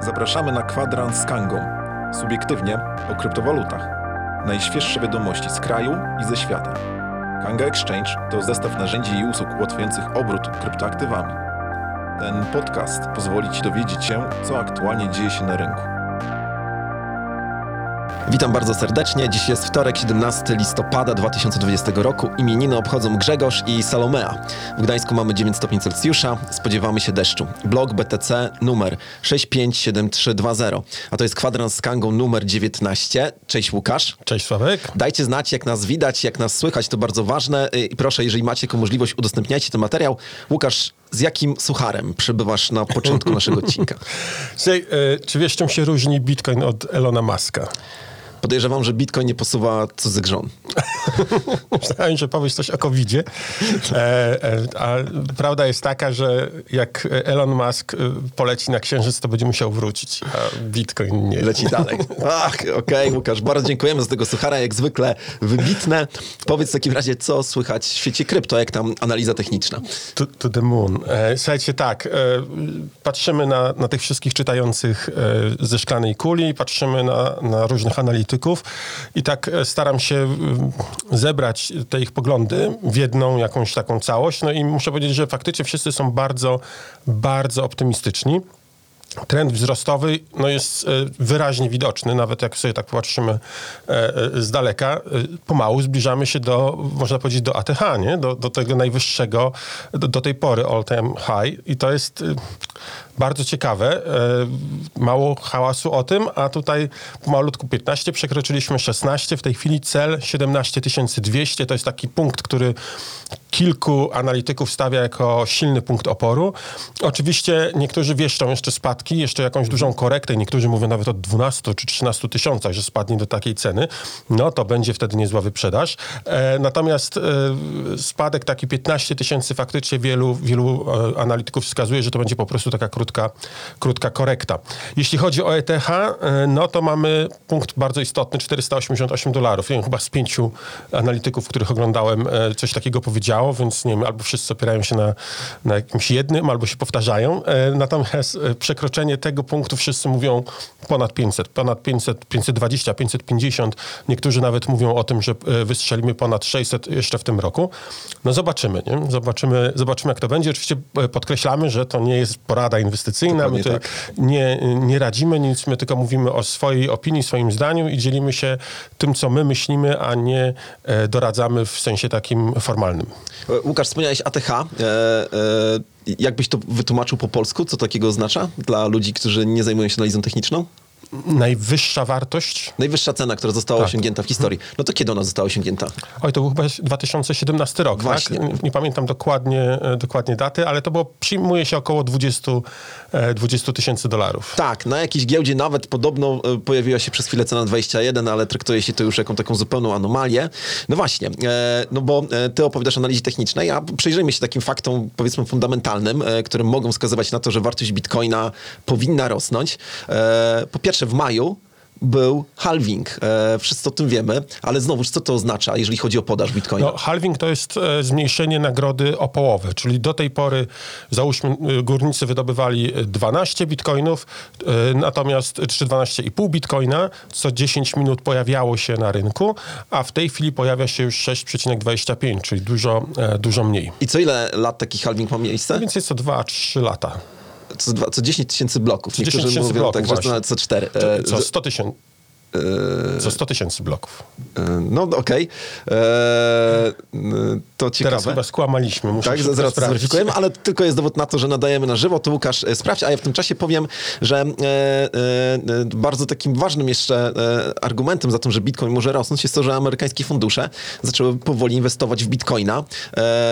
Zapraszamy na kwadrans z Kangą. Subiektywnie o kryptowalutach. Najświeższe wiadomości z kraju i ze świata. Kanga Exchange to zestaw narzędzi i usług ułatwiających obrót kryptoaktywami. Ten podcast pozwoli Ci dowiedzieć się, co aktualnie dzieje się na rynku. Witam bardzo serdecznie. Dziś jest wtorek, 17 listopada 2020 roku. Imieniny obchodzą Grzegorz i Salomea. W Gdańsku mamy 9 stopni Celsjusza. Spodziewamy się deszczu. Blog BTC numer 657320. A to jest kwadrans z Kangą numer 19. Cześć Łukasz. Cześć Sławek. Dajcie znać, jak nas widać, jak nas słychać, to bardzo ważne. I proszę, jeżeli macie taką możliwość, udostępniajcie ten materiał. Łukasz, z jakim sucharem przybywasz na początku naszego odcinka? Słuchaj, e, czy wiesz, czym się różni Bitcoin od Elona Muska? Podejrzewam, że Bitcoin nie posuwa cudzych żon. Myślałem, że powiesz coś o covid e, e, a prawda jest taka, że jak Elon Musk e, poleci na Księżyc, to będzie musiał wrócić, a Bitcoin nie. Leci dalej. Ach, okej, Łukasz, bardzo dziękujemy za tego suchara, jak zwykle wybitne. Powiedz w takim razie, co słychać w świecie krypto, jak tam analiza techniczna? To, to the moon. E, słuchajcie, tak, e, patrzymy na, na tych wszystkich czytających e, ze szklanej kuli, patrzymy na, na różnych analityków i tak e, staram się zebrać te ich poglądy w jedną jakąś taką całość. No i muszę powiedzieć, że faktycznie wszyscy są bardzo, bardzo optymistyczni. Trend wzrostowy no jest e, wyraźnie widoczny, nawet jak sobie tak popatrzymy e, z daleka. Pomału zbliżamy się do, można powiedzieć, do ATH, nie? Do, do tego najwyższego do, do tej pory all-time high. I to jest bardzo ciekawe. E, Mało hałasu o tym, a tutaj pomalutku 15, przekroczyliśmy 16. W tej chwili cel 17 200. To jest taki punkt, który kilku analityków stawia jako silny punkt oporu. Oczywiście niektórzy wieszczą jeszcze spadki, jeszcze jakąś dużą korektę. Niektórzy mówią nawet o 12 czy 13 tysiącach, że spadnie do takiej ceny. No to będzie wtedy niezła wyprzedaż. E, natomiast e, spadek taki 15 tysięcy faktycznie wielu, wielu analityków wskazuje, że to będzie po prostu taka krótka, krótka korekta. Jeśli chodzi o ETH, e, no to mamy punkt bardzo istotny, 488 dolarów. Wiem, chyba z pięciu analityków, których oglądałem, e, coś takiego powiedziało, więc nie wiem, albo wszyscy opierają się na, na jakimś jednym, albo się powtarzają. E, Natomiast przekroczenie tego punktu wszyscy mówią ponad 500, ponad 500, 520, 550. Niektórzy nawet mówią o tym, że wystrzelimy ponad 600 jeszcze w tym roku. No zobaczymy, nie? Zobaczymy, zobaczymy jak to będzie. Oczywiście podkreślamy, że to nie jest porada inwestycyjna. My Dokładnie tutaj tak. nie, nie radzimy nic, my tylko mówimy o swojej opinii, swoim zdaniu i dzielimy się tym, co my myślimy, a nie e, doradzamy w sensie takim formalnym. E, Łukasz, wspomniałeś ATH. E, e, jakbyś to wytłumaczył po polsku? Co takiego oznacza dla ludzi, którzy nie zajmują się analizą techniczną? Najwyższa wartość Najwyższa cena, która została Tak. osiągnięta w historii. No to kiedy ona została osiągnięta? Oj, to był chyba 2017 rok, Właśnie. tak? Nie pamiętam dokładnie, e, dokładnie daty, ale to było, przyjmuje się około 20 e, 20 tysięcy dolarów. Tak, na jakiejś giełdzie nawet podobno e, pojawiła się przez chwilę cena 21, ale traktuje się to już jako taką zupełną anomalię. No właśnie, no bo ty opowiadasz o analizie technicznej, a przyjrzyjmy się takim faktom, powiedzmy, fundamentalnym, które mogą wskazywać na to, że wartość bitcoina powinna rosnąć. Po pierwsze, w maju był halving. E, wszyscy o tym wiemy, ale znowuż, co to oznacza, jeżeli chodzi o podaż bitcoina? No, halving to jest e, zmniejszenie nagrody o połowę, czyli do tej pory, załóżmy, e, górnicy wydobywali e, 12 bitcoinów, e, natomiast, czy 12,5 bitcoina, co 10 minut pojawiało się na rynku, a w tej chwili pojawia się już 6,25, czyli dużo, e, dużo mniej. I co ile lat taki halving ma miejsce? Mniej więcej co 2-3 lata. Co, co 10 tysięcy bloków. Co 10 Niektórzy mówią bloków, tak, że to nawet co 4. To, co 100 tysięcy. Co 100 tysięcy bloków. No okej. E, n- To ciekawe. Teraz chyba skłamaliśmy. Muszę Tak, zaraz zweryfikujemy, ale tylko jest dowód na to, że nadajemy na żywo. To Łukasz e, sprawdź, a ja w tym czasie powiem, że e, e, bardzo takim ważnym jeszcze argumentem za tym, że Bitcoin może rosnąć jest to, że amerykańskie fundusze zaczęły powoli inwestować w Bitcoina.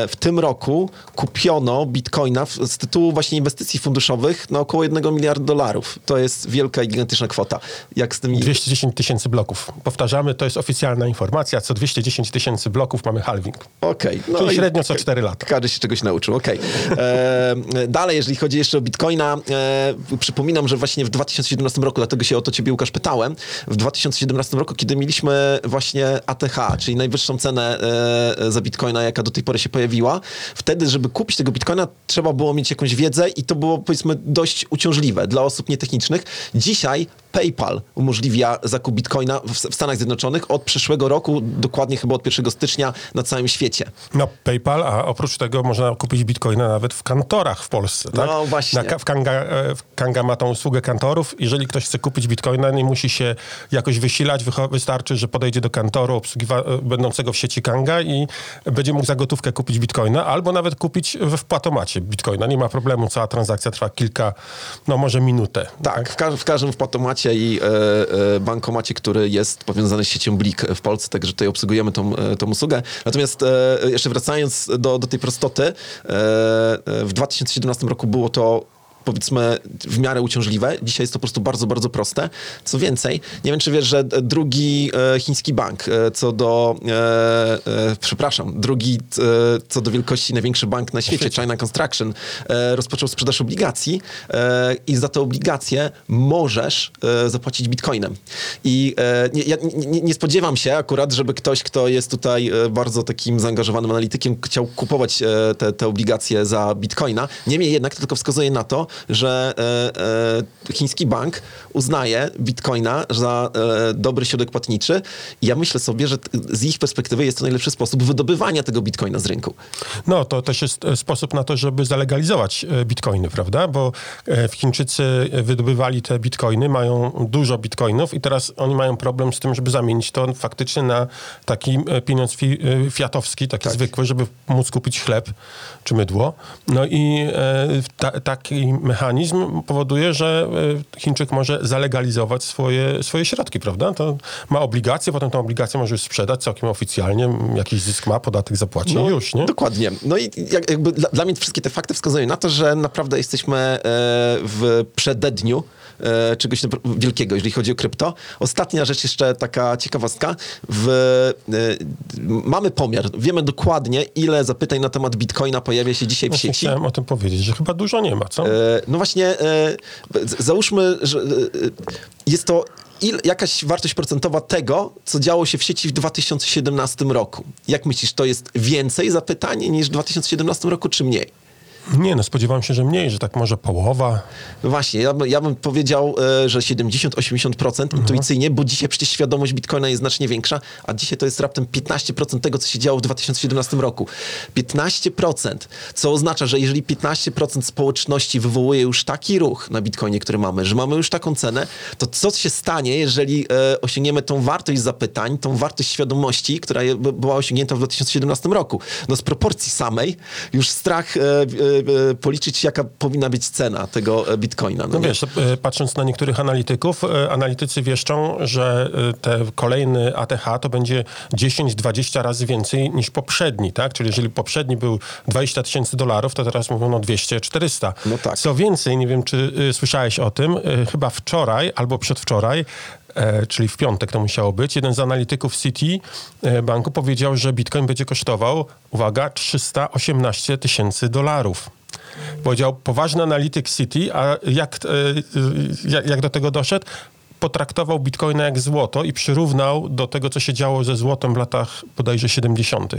W tym roku kupiono Bitcoina z tytułu właśnie inwestycji funduszowych na około 1 miliarda dolarów. To jest wielka i gigantyczna kwota. Jak z tymi... 210 210 tysięcy bloków. Powtarzamy, to jest oficjalna informacja, co 210 tysięcy bloków mamy halving. Okej. no Czyli średnio co 4 lata. Każdy się czegoś nauczył, okej. E, dalej, jeżeli chodzi jeszcze o Bitcoina, e, przypominam, że właśnie w 2017 roku, dlatego się o to ciebie Łukasz pytałem, w 2017 roku, kiedy mieliśmy właśnie ATH, czyli najwyższą cenę e, za Bitcoina, jaka do tej pory się pojawiła, wtedy, żeby kupić tego Bitcoina, trzeba było mieć jakąś wiedzę i to było powiedzmy dość uciążliwe dla osób nietechnicznych. Dzisiaj PayPal umożliwia zakup Bitcoina w, Stanach Zjednoczonych od przyszłego roku, dokładnie chyba od 1 stycznia na całym świecie. No, PayPal, a oprócz tego można kupić bitcoina nawet w kantorach w Polsce, tak? No, właśnie. Na, w, Kanga, e, w Kanga ma tą usługę kantorów. Jeżeli ktoś chce kupić bitcoina, nie musi się jakoś wysilać. Wystarczy, że podejdzie do kantoru obsługiwa- e, będącego w sieci Kanga i będzie mógł za gotówkę kupić bitcoina, albo nawet kupić we wpłatomacie bitcoina. Nie ma problemu, cała transakcja trwa kilka, no może minutę. Tak, w, ka- w każdym wpłatomacie i e, e, bankomacie, który jest powiązany z siecią Blik w Polsce, także tutaj obsługujemy tą, e, tą usługę. Natomiast jeszcze wracając do, do tej prostoty, w 2017 roku było to powiedzmy w miarę uciążliwe. Dzisiaj jest to po prostu bardzo, bardzo proste. Co więcej, nie wiem, czy wiesz, że drugi e, chiński bank, e, co do, e, przepraszam, drugi co do wielkości największy bank na świecie, China Construction, rozpoczął sprzedaż obligacji i za te obligacje możesz zapłacić bitcoinem. I nie, ja nie, nie spodziewam się akurat, żeby ktoś, kto jest tutaj bardzo takim zaangażowanym analitykiem, chciał kupować te, te obligacje za bitcoina. Niemniej jednak to tylko wskazuje na to, że e, e, chiński bank uznaje bitcoina za e, dobry środek płatniczy i ja myślę sobie, że z ich perspektywy jest to najlepszy sposób wydobywania tego bitcoina z rynku. No, to też jest e, sposób na to, żeby zalegalizować e, bitcoiny, prawda? Bo e, Chińczycy wydobywali te bitcoiny, mają dużo bitcoinów i teraz oni mają problem z tym, żeby zamienić to faktycznie na taki pieniądz fi, fiatowski, taki zwykły, żeby móc kupić chleb czy mydło. No i e, ta, taki mechanizm powoduje, że e, Chińczyk może zalegalizować swoje, swoje środki, prawda? To ma obligacje, potem tę obligację może już sprzedać całkiem oficjalnie, jakiś zysk ma, podatek zapłaci i już, nie? Dokładnie. No i jak, jakby dla, dla mnie wszystkie te fakty wskazują na to, że naprawdę jesteśmy e, w przededniu e, czegoś wielkiego, jeżeli chodzi o krypto. Ostatnia rzecz, jeszcze taka ciekawostka. W, e, mamy pomiar, wiemy dokładnie, ile zapytań na temat bitcoina pojawia się dzisiaj w Właśnie sieci. chciałem o tym powiedzieć, że chyba dużo nie ma, co? E, No właśnie, załóżmy, że jest to il, jakaś wartość procentowa tego, co działo się w sieci w 2017 roku. Jak myślisz, to jest więcej zapytań niż w 2017 roku, czy mniej? Nie, no spodziewałem się, że mniej, że tak może połowa. No właśnie, ja, ja bym powiedział, e, że 70-80% intuicyjnie, bo dzisiaj przecież świadomość bitcoina jest znacznie większa, a dzisiaj to jest raptem 15% tego, co się działo w 2017 roku. 15%, co oznacza, że jeżeli 15% społeczności wywołuje już taki ruch na bitcoinie, który mamy, że mamy już taką cenę, to co się stanie, jeżeli e, osiągniemy tą wartość zapytań, tą wartość świadomości, która była osiągnięta w 2017 roku? No z proporcji samej już strach e, policzyć, jaka powinna być cena tego e, bitcoina. No nie? wiesz, e, patrząc na niektórych analityków, e, analitycy wieszczą, że e, te kolejny ATH to będzie 10-20 razy więcej niż poprzedni, tak? Czyli jeżeli poprzedni był 20 tysięcy dolarów, to teraz mówią no 200-400. No tak. Co więcej, nie wiem, czy słyszałeś o tym, chyba wczoraj albo przedwczoraj, e, czyli w piątek to musiało być, jeden z analityków City e, banku powiedział, że Bitcoin będzie kosztował, uwaga, 318 tysięcy dolarów. Powiedział poważny analityk City, a jak, e, e, jak do tego doszedł? Potraktował bitcoina jak złoto i przyrównał do tego, co się działo ze złotem w latach bodajże 70. A.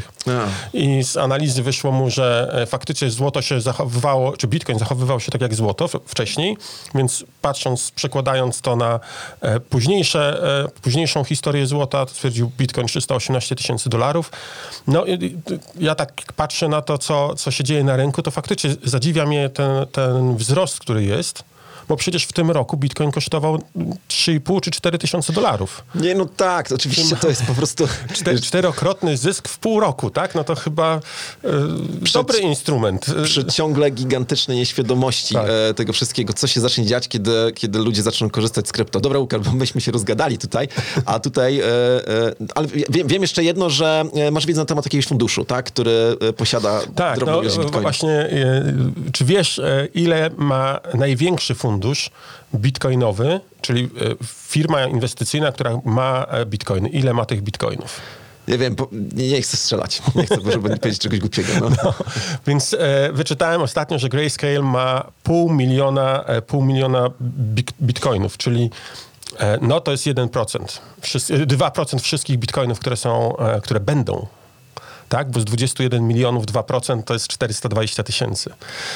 I z analizy wyszło mu, że e, faktycznie złoto się zachowywało, czy bitcoin zachowywał się tak jak złoto wcześniej, więc patrząc, przekładając to na e, późniejsze, e, późniejszą historię złota, stwierdził bitcoin 318 tysięcy dolarów. No ja tak patrzę na to, co, co się dzieje na rynku, to faktycznie zadziwia mnie ten, ten wzrost, który jest. Bo przecież w tym roku bitcoin kosztował 3,5 czy 4 tysiące dolarów. Nie, no tak, oczywiście to jest po prostu... Cztery, czterokrotny zysk w pół roku, tak? No to chyba e, dobry instrument. E, przy ciągle gigantycznej nieświadomości Tak. e, tego wszystkiego, co się zacznie dziać, kiedy, kiedy ludzie zaczną korzystać z krypto. Dobra, Łukasz, bo myśmy się rozgadali tutaj, a tutaj, e, e, ale wiem, wiem jeszcze jedno, że e, masz wiedzę na temat jakiegoś funduszu, tak, który posiada Tak, drobną no ilość bitcoina. właśnie, czy wiesz, ile ma największy fundusz fundusz bitcoinowy, czyli e, firma inwestycyjna, która ma e, bitcoiny. Ile ma tych bitcoinów? Nie wiem, nie, chcę strzelać. Nie chcę, żeby nie powiedzieć czegoś głupiego. No. Więc e, wyczytałem ostatnio, że Grayscale ma pół miliona, e, pół miliona bik- bitcoinów, czyli e, no to jest 1%. Wszyscy, e, 2% wszystkich bitcoinów, które są, e, które będą. Tak, bo z 21 milionów 2% to jest 420 tysięcy.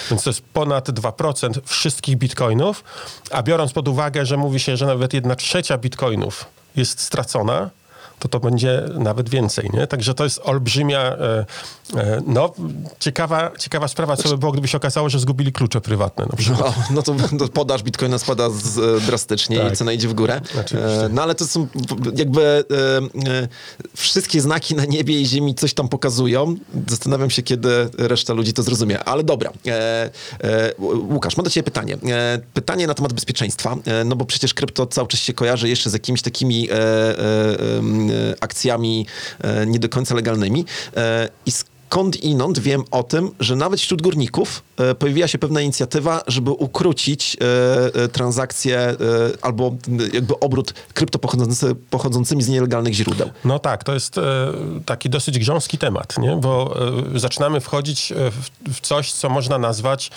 Więc to jest ponad 2% wszystkich bitcoinów, a biorąc pod uwagę, że mówi się, że nawet jedna trzecia bitcoinów jest stracona, to to będzie nawet więcej, nie? Także to jest olbrzymia, e, e, no, ciekawa, ciekawa sprawa, co by było, gdyby się okazało, że zgubili klucze prywatne na przykład. O, no to, to podaż bitcoina spada z, e, drastycznie Tak. i cena idzie w górę. Oczywiście. No ale to są jakby wszystkie znaki na niebie i ziemi coś tam pokazują. Zastanawiam się, kiedy reszta ludzi to zrozumie. Ale dobra. Łukasz, mam do ciebie pytanie. Pytanie na temat bezpieczeństwa. No bo przecież krypto cały czas się kojarzy jeszcze z jakimiś takimi akcjami e, nie do końca legalnymi. E, I skąd inąd wiem o tym, że nawet wśród górników e, pojawiła się pewna inicjatywa, żeby ukrócić e, e, transakcje albo jakby obrót krypto pochodzący, pochodzącymi z nielegalnych źródeł. No tak, to jest taki dosyć grząski temat, nie? bo zaczynamy wchodzić w, coś, co można nazwać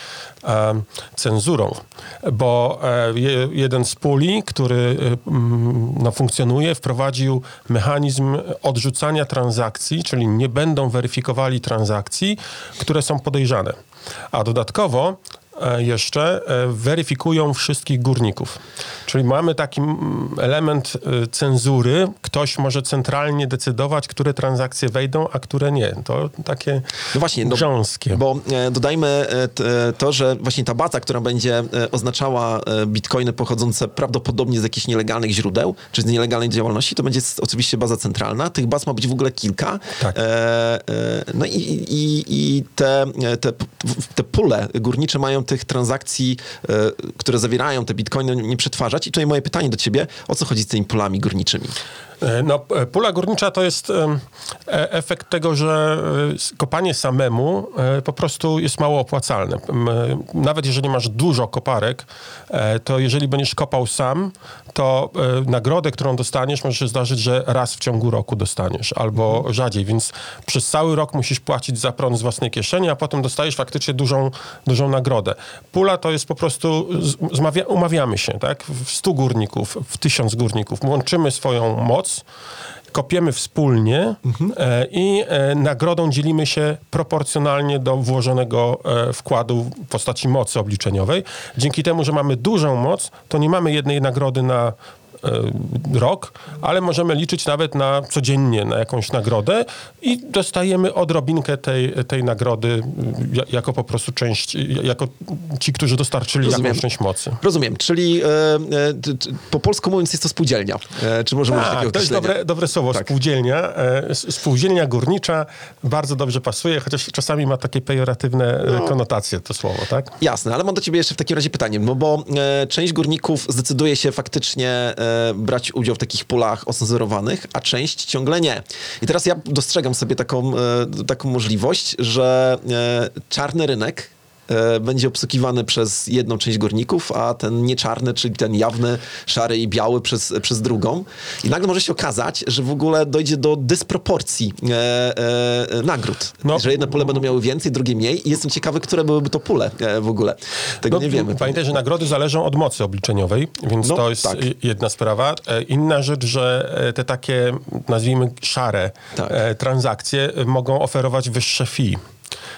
cenzurą, bo je, jeden z puli, który no, funkcjonuje, wprowadził mechanizm odrzucania transakcji, czyli nie będą weryfikowali transakcji, które są podejrzane. A dodatkowo jeszcze e, weryfikują wszystkich górników. Czyli mamy taki mm, element e, cenzury. Ktoś może centralnie decydować, które transakcje wejdą, a które nie. To takie No właśnie, no, grząskie. Bo e, dodajmy e, to, że właśnie ta baza, która będzie e, oznaczała e, bitcoiny pochodzące prawdopodobnie z jakichś nielegalnych źródeł, czy z nielegalnej działalności, to będzie oczywiście baza centralna. Tych baz ma być w ogóle kilka. Tak. E, e, no i, i, i te, e, te, te pule górnicze mają tych transakcji, e, które zawierają te bitcoiny, nie przetwarzać. I tutaj moje pytanie do ciebie, o co chodzi z tymi pulami górniczymi? E, No, e, pula górnicza to jest e, efekt tego, że kopanie samemu po prostu jest mało opłacalne. Nawet jeżeli masz dużo koparek, to jeżeli będziesz kopał sam, to nagrodę, którą dostaniesz, może się zdarzyć, że raz w ciągu roku dostaniesz, albo rzadziej, więc przez cały rok musisz płacić za prąd z własnej kieszeni, a potem dostajesz faktycznie dużą, dużą nagrodę. Pula to jest po prostu, umawiamy się, tak? W 100 górników, w 1000 górników, łączymy swoją moc, kopiemy wspólnie e, i e, nagrodą dzielimy się proporcjonalnie do włożonego e, wkładu w postaci mocy obliczeniowej. Dzięki temu, że mamy dużą moc, to nie mamy jednej nagrody na rok, ale możemy liczyć nawet na codziennie na jakąś nagrodę i dostajemy odrobinkę tej, tej nagrody ja- jako po prostu część, jako ci, którzy dostarczyli Rozumiem. jakąś część mocy. Rozumiem, czyli e, e, po polsku mówiąc jest to spółdzielnia. E, czy możemy Tak, takiego to jest dobre, dobre słowo, Tak. spółdzielnia. E, spółdzielnia górnicza bardzo dobrze pasuje, chociaż czasami ma takie pejoratywne No. e, konotacje to słowo, tak? Jasne, ale mam do ciebie jeszcze w takim razie pytanie, no bo e, część górników zdecyduje się faktycznie e, brać udział w takich pulach ocenzurowanych, a część ciągle nie. I teraz ja dostrzegam sobie taką, e, taką możliwość, że e, czarny rynek będzie obsługiwany przez jedną część górników, a ten nieczarny, czyli ten jawny, szary i biały przez, przez drugą. I nagle może się okazać, że w ogóle dojdzie do dysproporcji e, e, nagród. No. Że jedne pole będą miały więcej, drugie mniej. I jestem ciekawy, które byłyby to pule e, w ogóle. Tego nie wiemy. No, Pamiętaj, że nagrody zależą od mocy obliczeniowej, więc No, to jest tak. jedna sprawa. E, Inna rzecz, że e, te takie, nazwijmy szare Tak. e, transakcje e, mogą oferować wyższe fee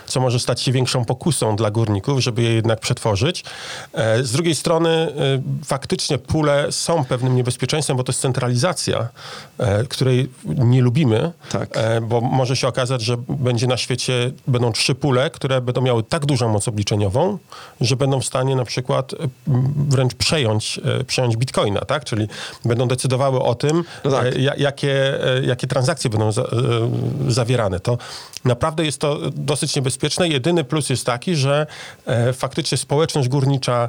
co może stać się większą pokusą dla górników, żeby je jednak przetworzyć. E, Z drugiej strony e, faktycznie pule są pewnym niebezpieczeństwem, bo to jest centralizacja, e, której nie lubimy, Tak. bo może się okazać, że będzie na świecie, będą trzy pule, które będą miały tak dużą moc obliczeniową, że będą w stanie na przykład wręcz przejąć, przejąć bitcoina, tak? Czyli będą decydowały o tym, No tak. ja- jakie, jakie transakcje będą za, zawierane. To naprawdę jest to dosyć niebezpieczne. Jedyny plus jest taki, że e, faktycznie społeczność górnicza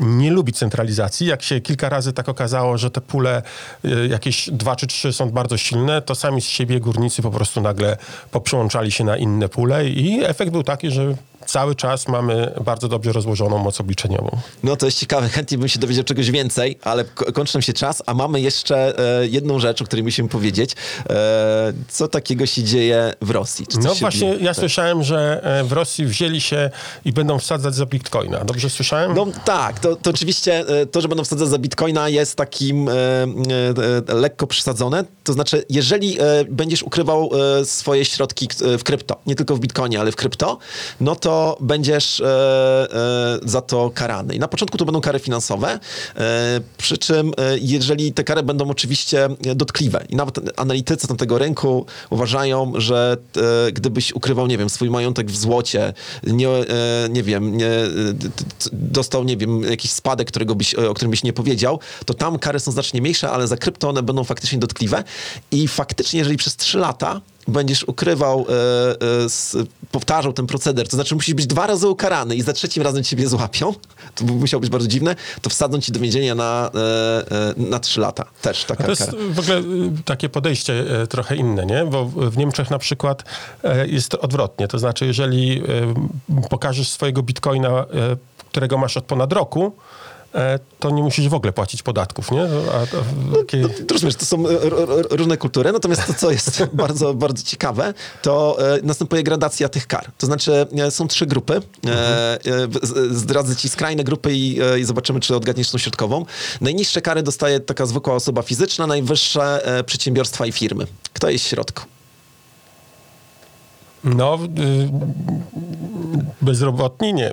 nie lubi centralizacji. Jak się kilka razy tak okazało, że te pule e, jakieś dwa czy trzy są bardzo silne, to sami z siebie górnicy po prostu nagle poprzyłączali się na inne pule i efekt był taki, że cały czas mamy bardzo dobrze rozłożoną moc obliczeniową. No to jest ciekawe, chętnie bym się dowiedział czegoś więcej, ale ko- kończy nam się czas, a mamy jeszcze e, jedną rzecz, o której musimy powiedzieć. E, co takiego się dzieje w Rosji? No właśnie, dzieje? ja Tak. słyszałem, że e, w Rosji wzięli się i będą wsadzać za bitcoina. Dobrze słyszałem? No tak, to, to oczywiście e, to, że będą wsadzać za bitcoina jest takim e, e, lekko przesadzone. To znaczy, jeżeli będziesz ukrywał swoje środki w krypto, nie tylko w bitcoinie, ale w krypto, no to będziesz e, e, za to karany. I na początku to będą kary finansowe, e, przy czym jeżeli te kary będą oczywiście dotkliwe i nawet analitycy tamtego rynku uważają, że gdybyś ukrywał, nie wiem, swój majątek w złocie, nie, nie wiem, nie, dostał, nie wiem, jakiś spadek, którego byś, o którym byś nie powiedział, to tam kary są znacznie mniejsze, ale za krypto one będą faktycznie dotkliwe i faktycznie, jeżeli przez 3 lata będziesz ukrywał, e, e, powtarzał ten proceder, to znaczy musisz być dwa razy ukarany i za trzecim razem ciebie złapią, to by musiało być bardzo dziwne, to wsadzą ci do więzienia na, e, e, na trzy lata. Też taka To jest kara. w ogóle y, takie podejście e, trochę inne, nie? Bo w- Niemczech na przykład e, jest odwrotnie. To znaczy, jeżeli pokażesz swojego bitcoina, którego masz od ponad roku, to nie musisz w ogóle płacić podatków, nie? A, to, takie... No, to rozumiesz, to są e, różne kultury, natomiast to, co jest bardzo, bardzo ciekawe, to e, następuje gradacja tych kar. To znaczy e, są trzy grupy. E, e, z- zdradzę ci skrajne grupy i, e, i zobaczymy, czy odgadniesz tą środkową. Najniższe kary dostaje taka zwykła osoba fizyczna, najwyższe e, przedsiębiorstwa i firmy. Kto jest w środku? No, y, bezrobotni nie.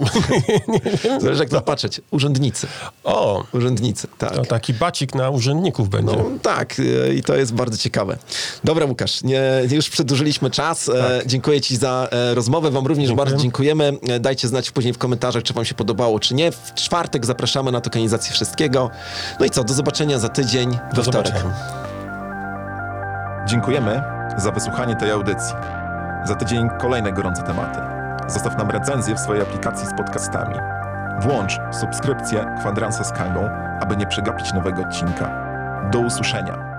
Zależy jak to patrzeć. Urzędnicy. o, Urzędnicy, tak. to taki bacik na urzędników będzie. No, tak, e, i to jest bardzo ciekawe. Dobra, Łukasz, nie, już przedłużyliśmy czas. E, dziękuję Ci za e, rozmowę. Wam również Dziękuję. bardzo dziękujemy. E, dajcie znać później w komentarzach, czy Wam się podobało, czy nie. W czwartek zapraszamy na tokenizację wszystkiego. No i co, do zobaczenia za tydzień, we Do wtorek. zobaczenia. Dziękujemy za wysłuchanie tej audycji. Za tydzień kolejne gorące tematy. Zostaw nam recenzję w swojej aplikacji z podcastami. Włącz subskrypcję Kwadransa z Kangą, aby nie przegapić nowego odcinka. Do usłyszenia.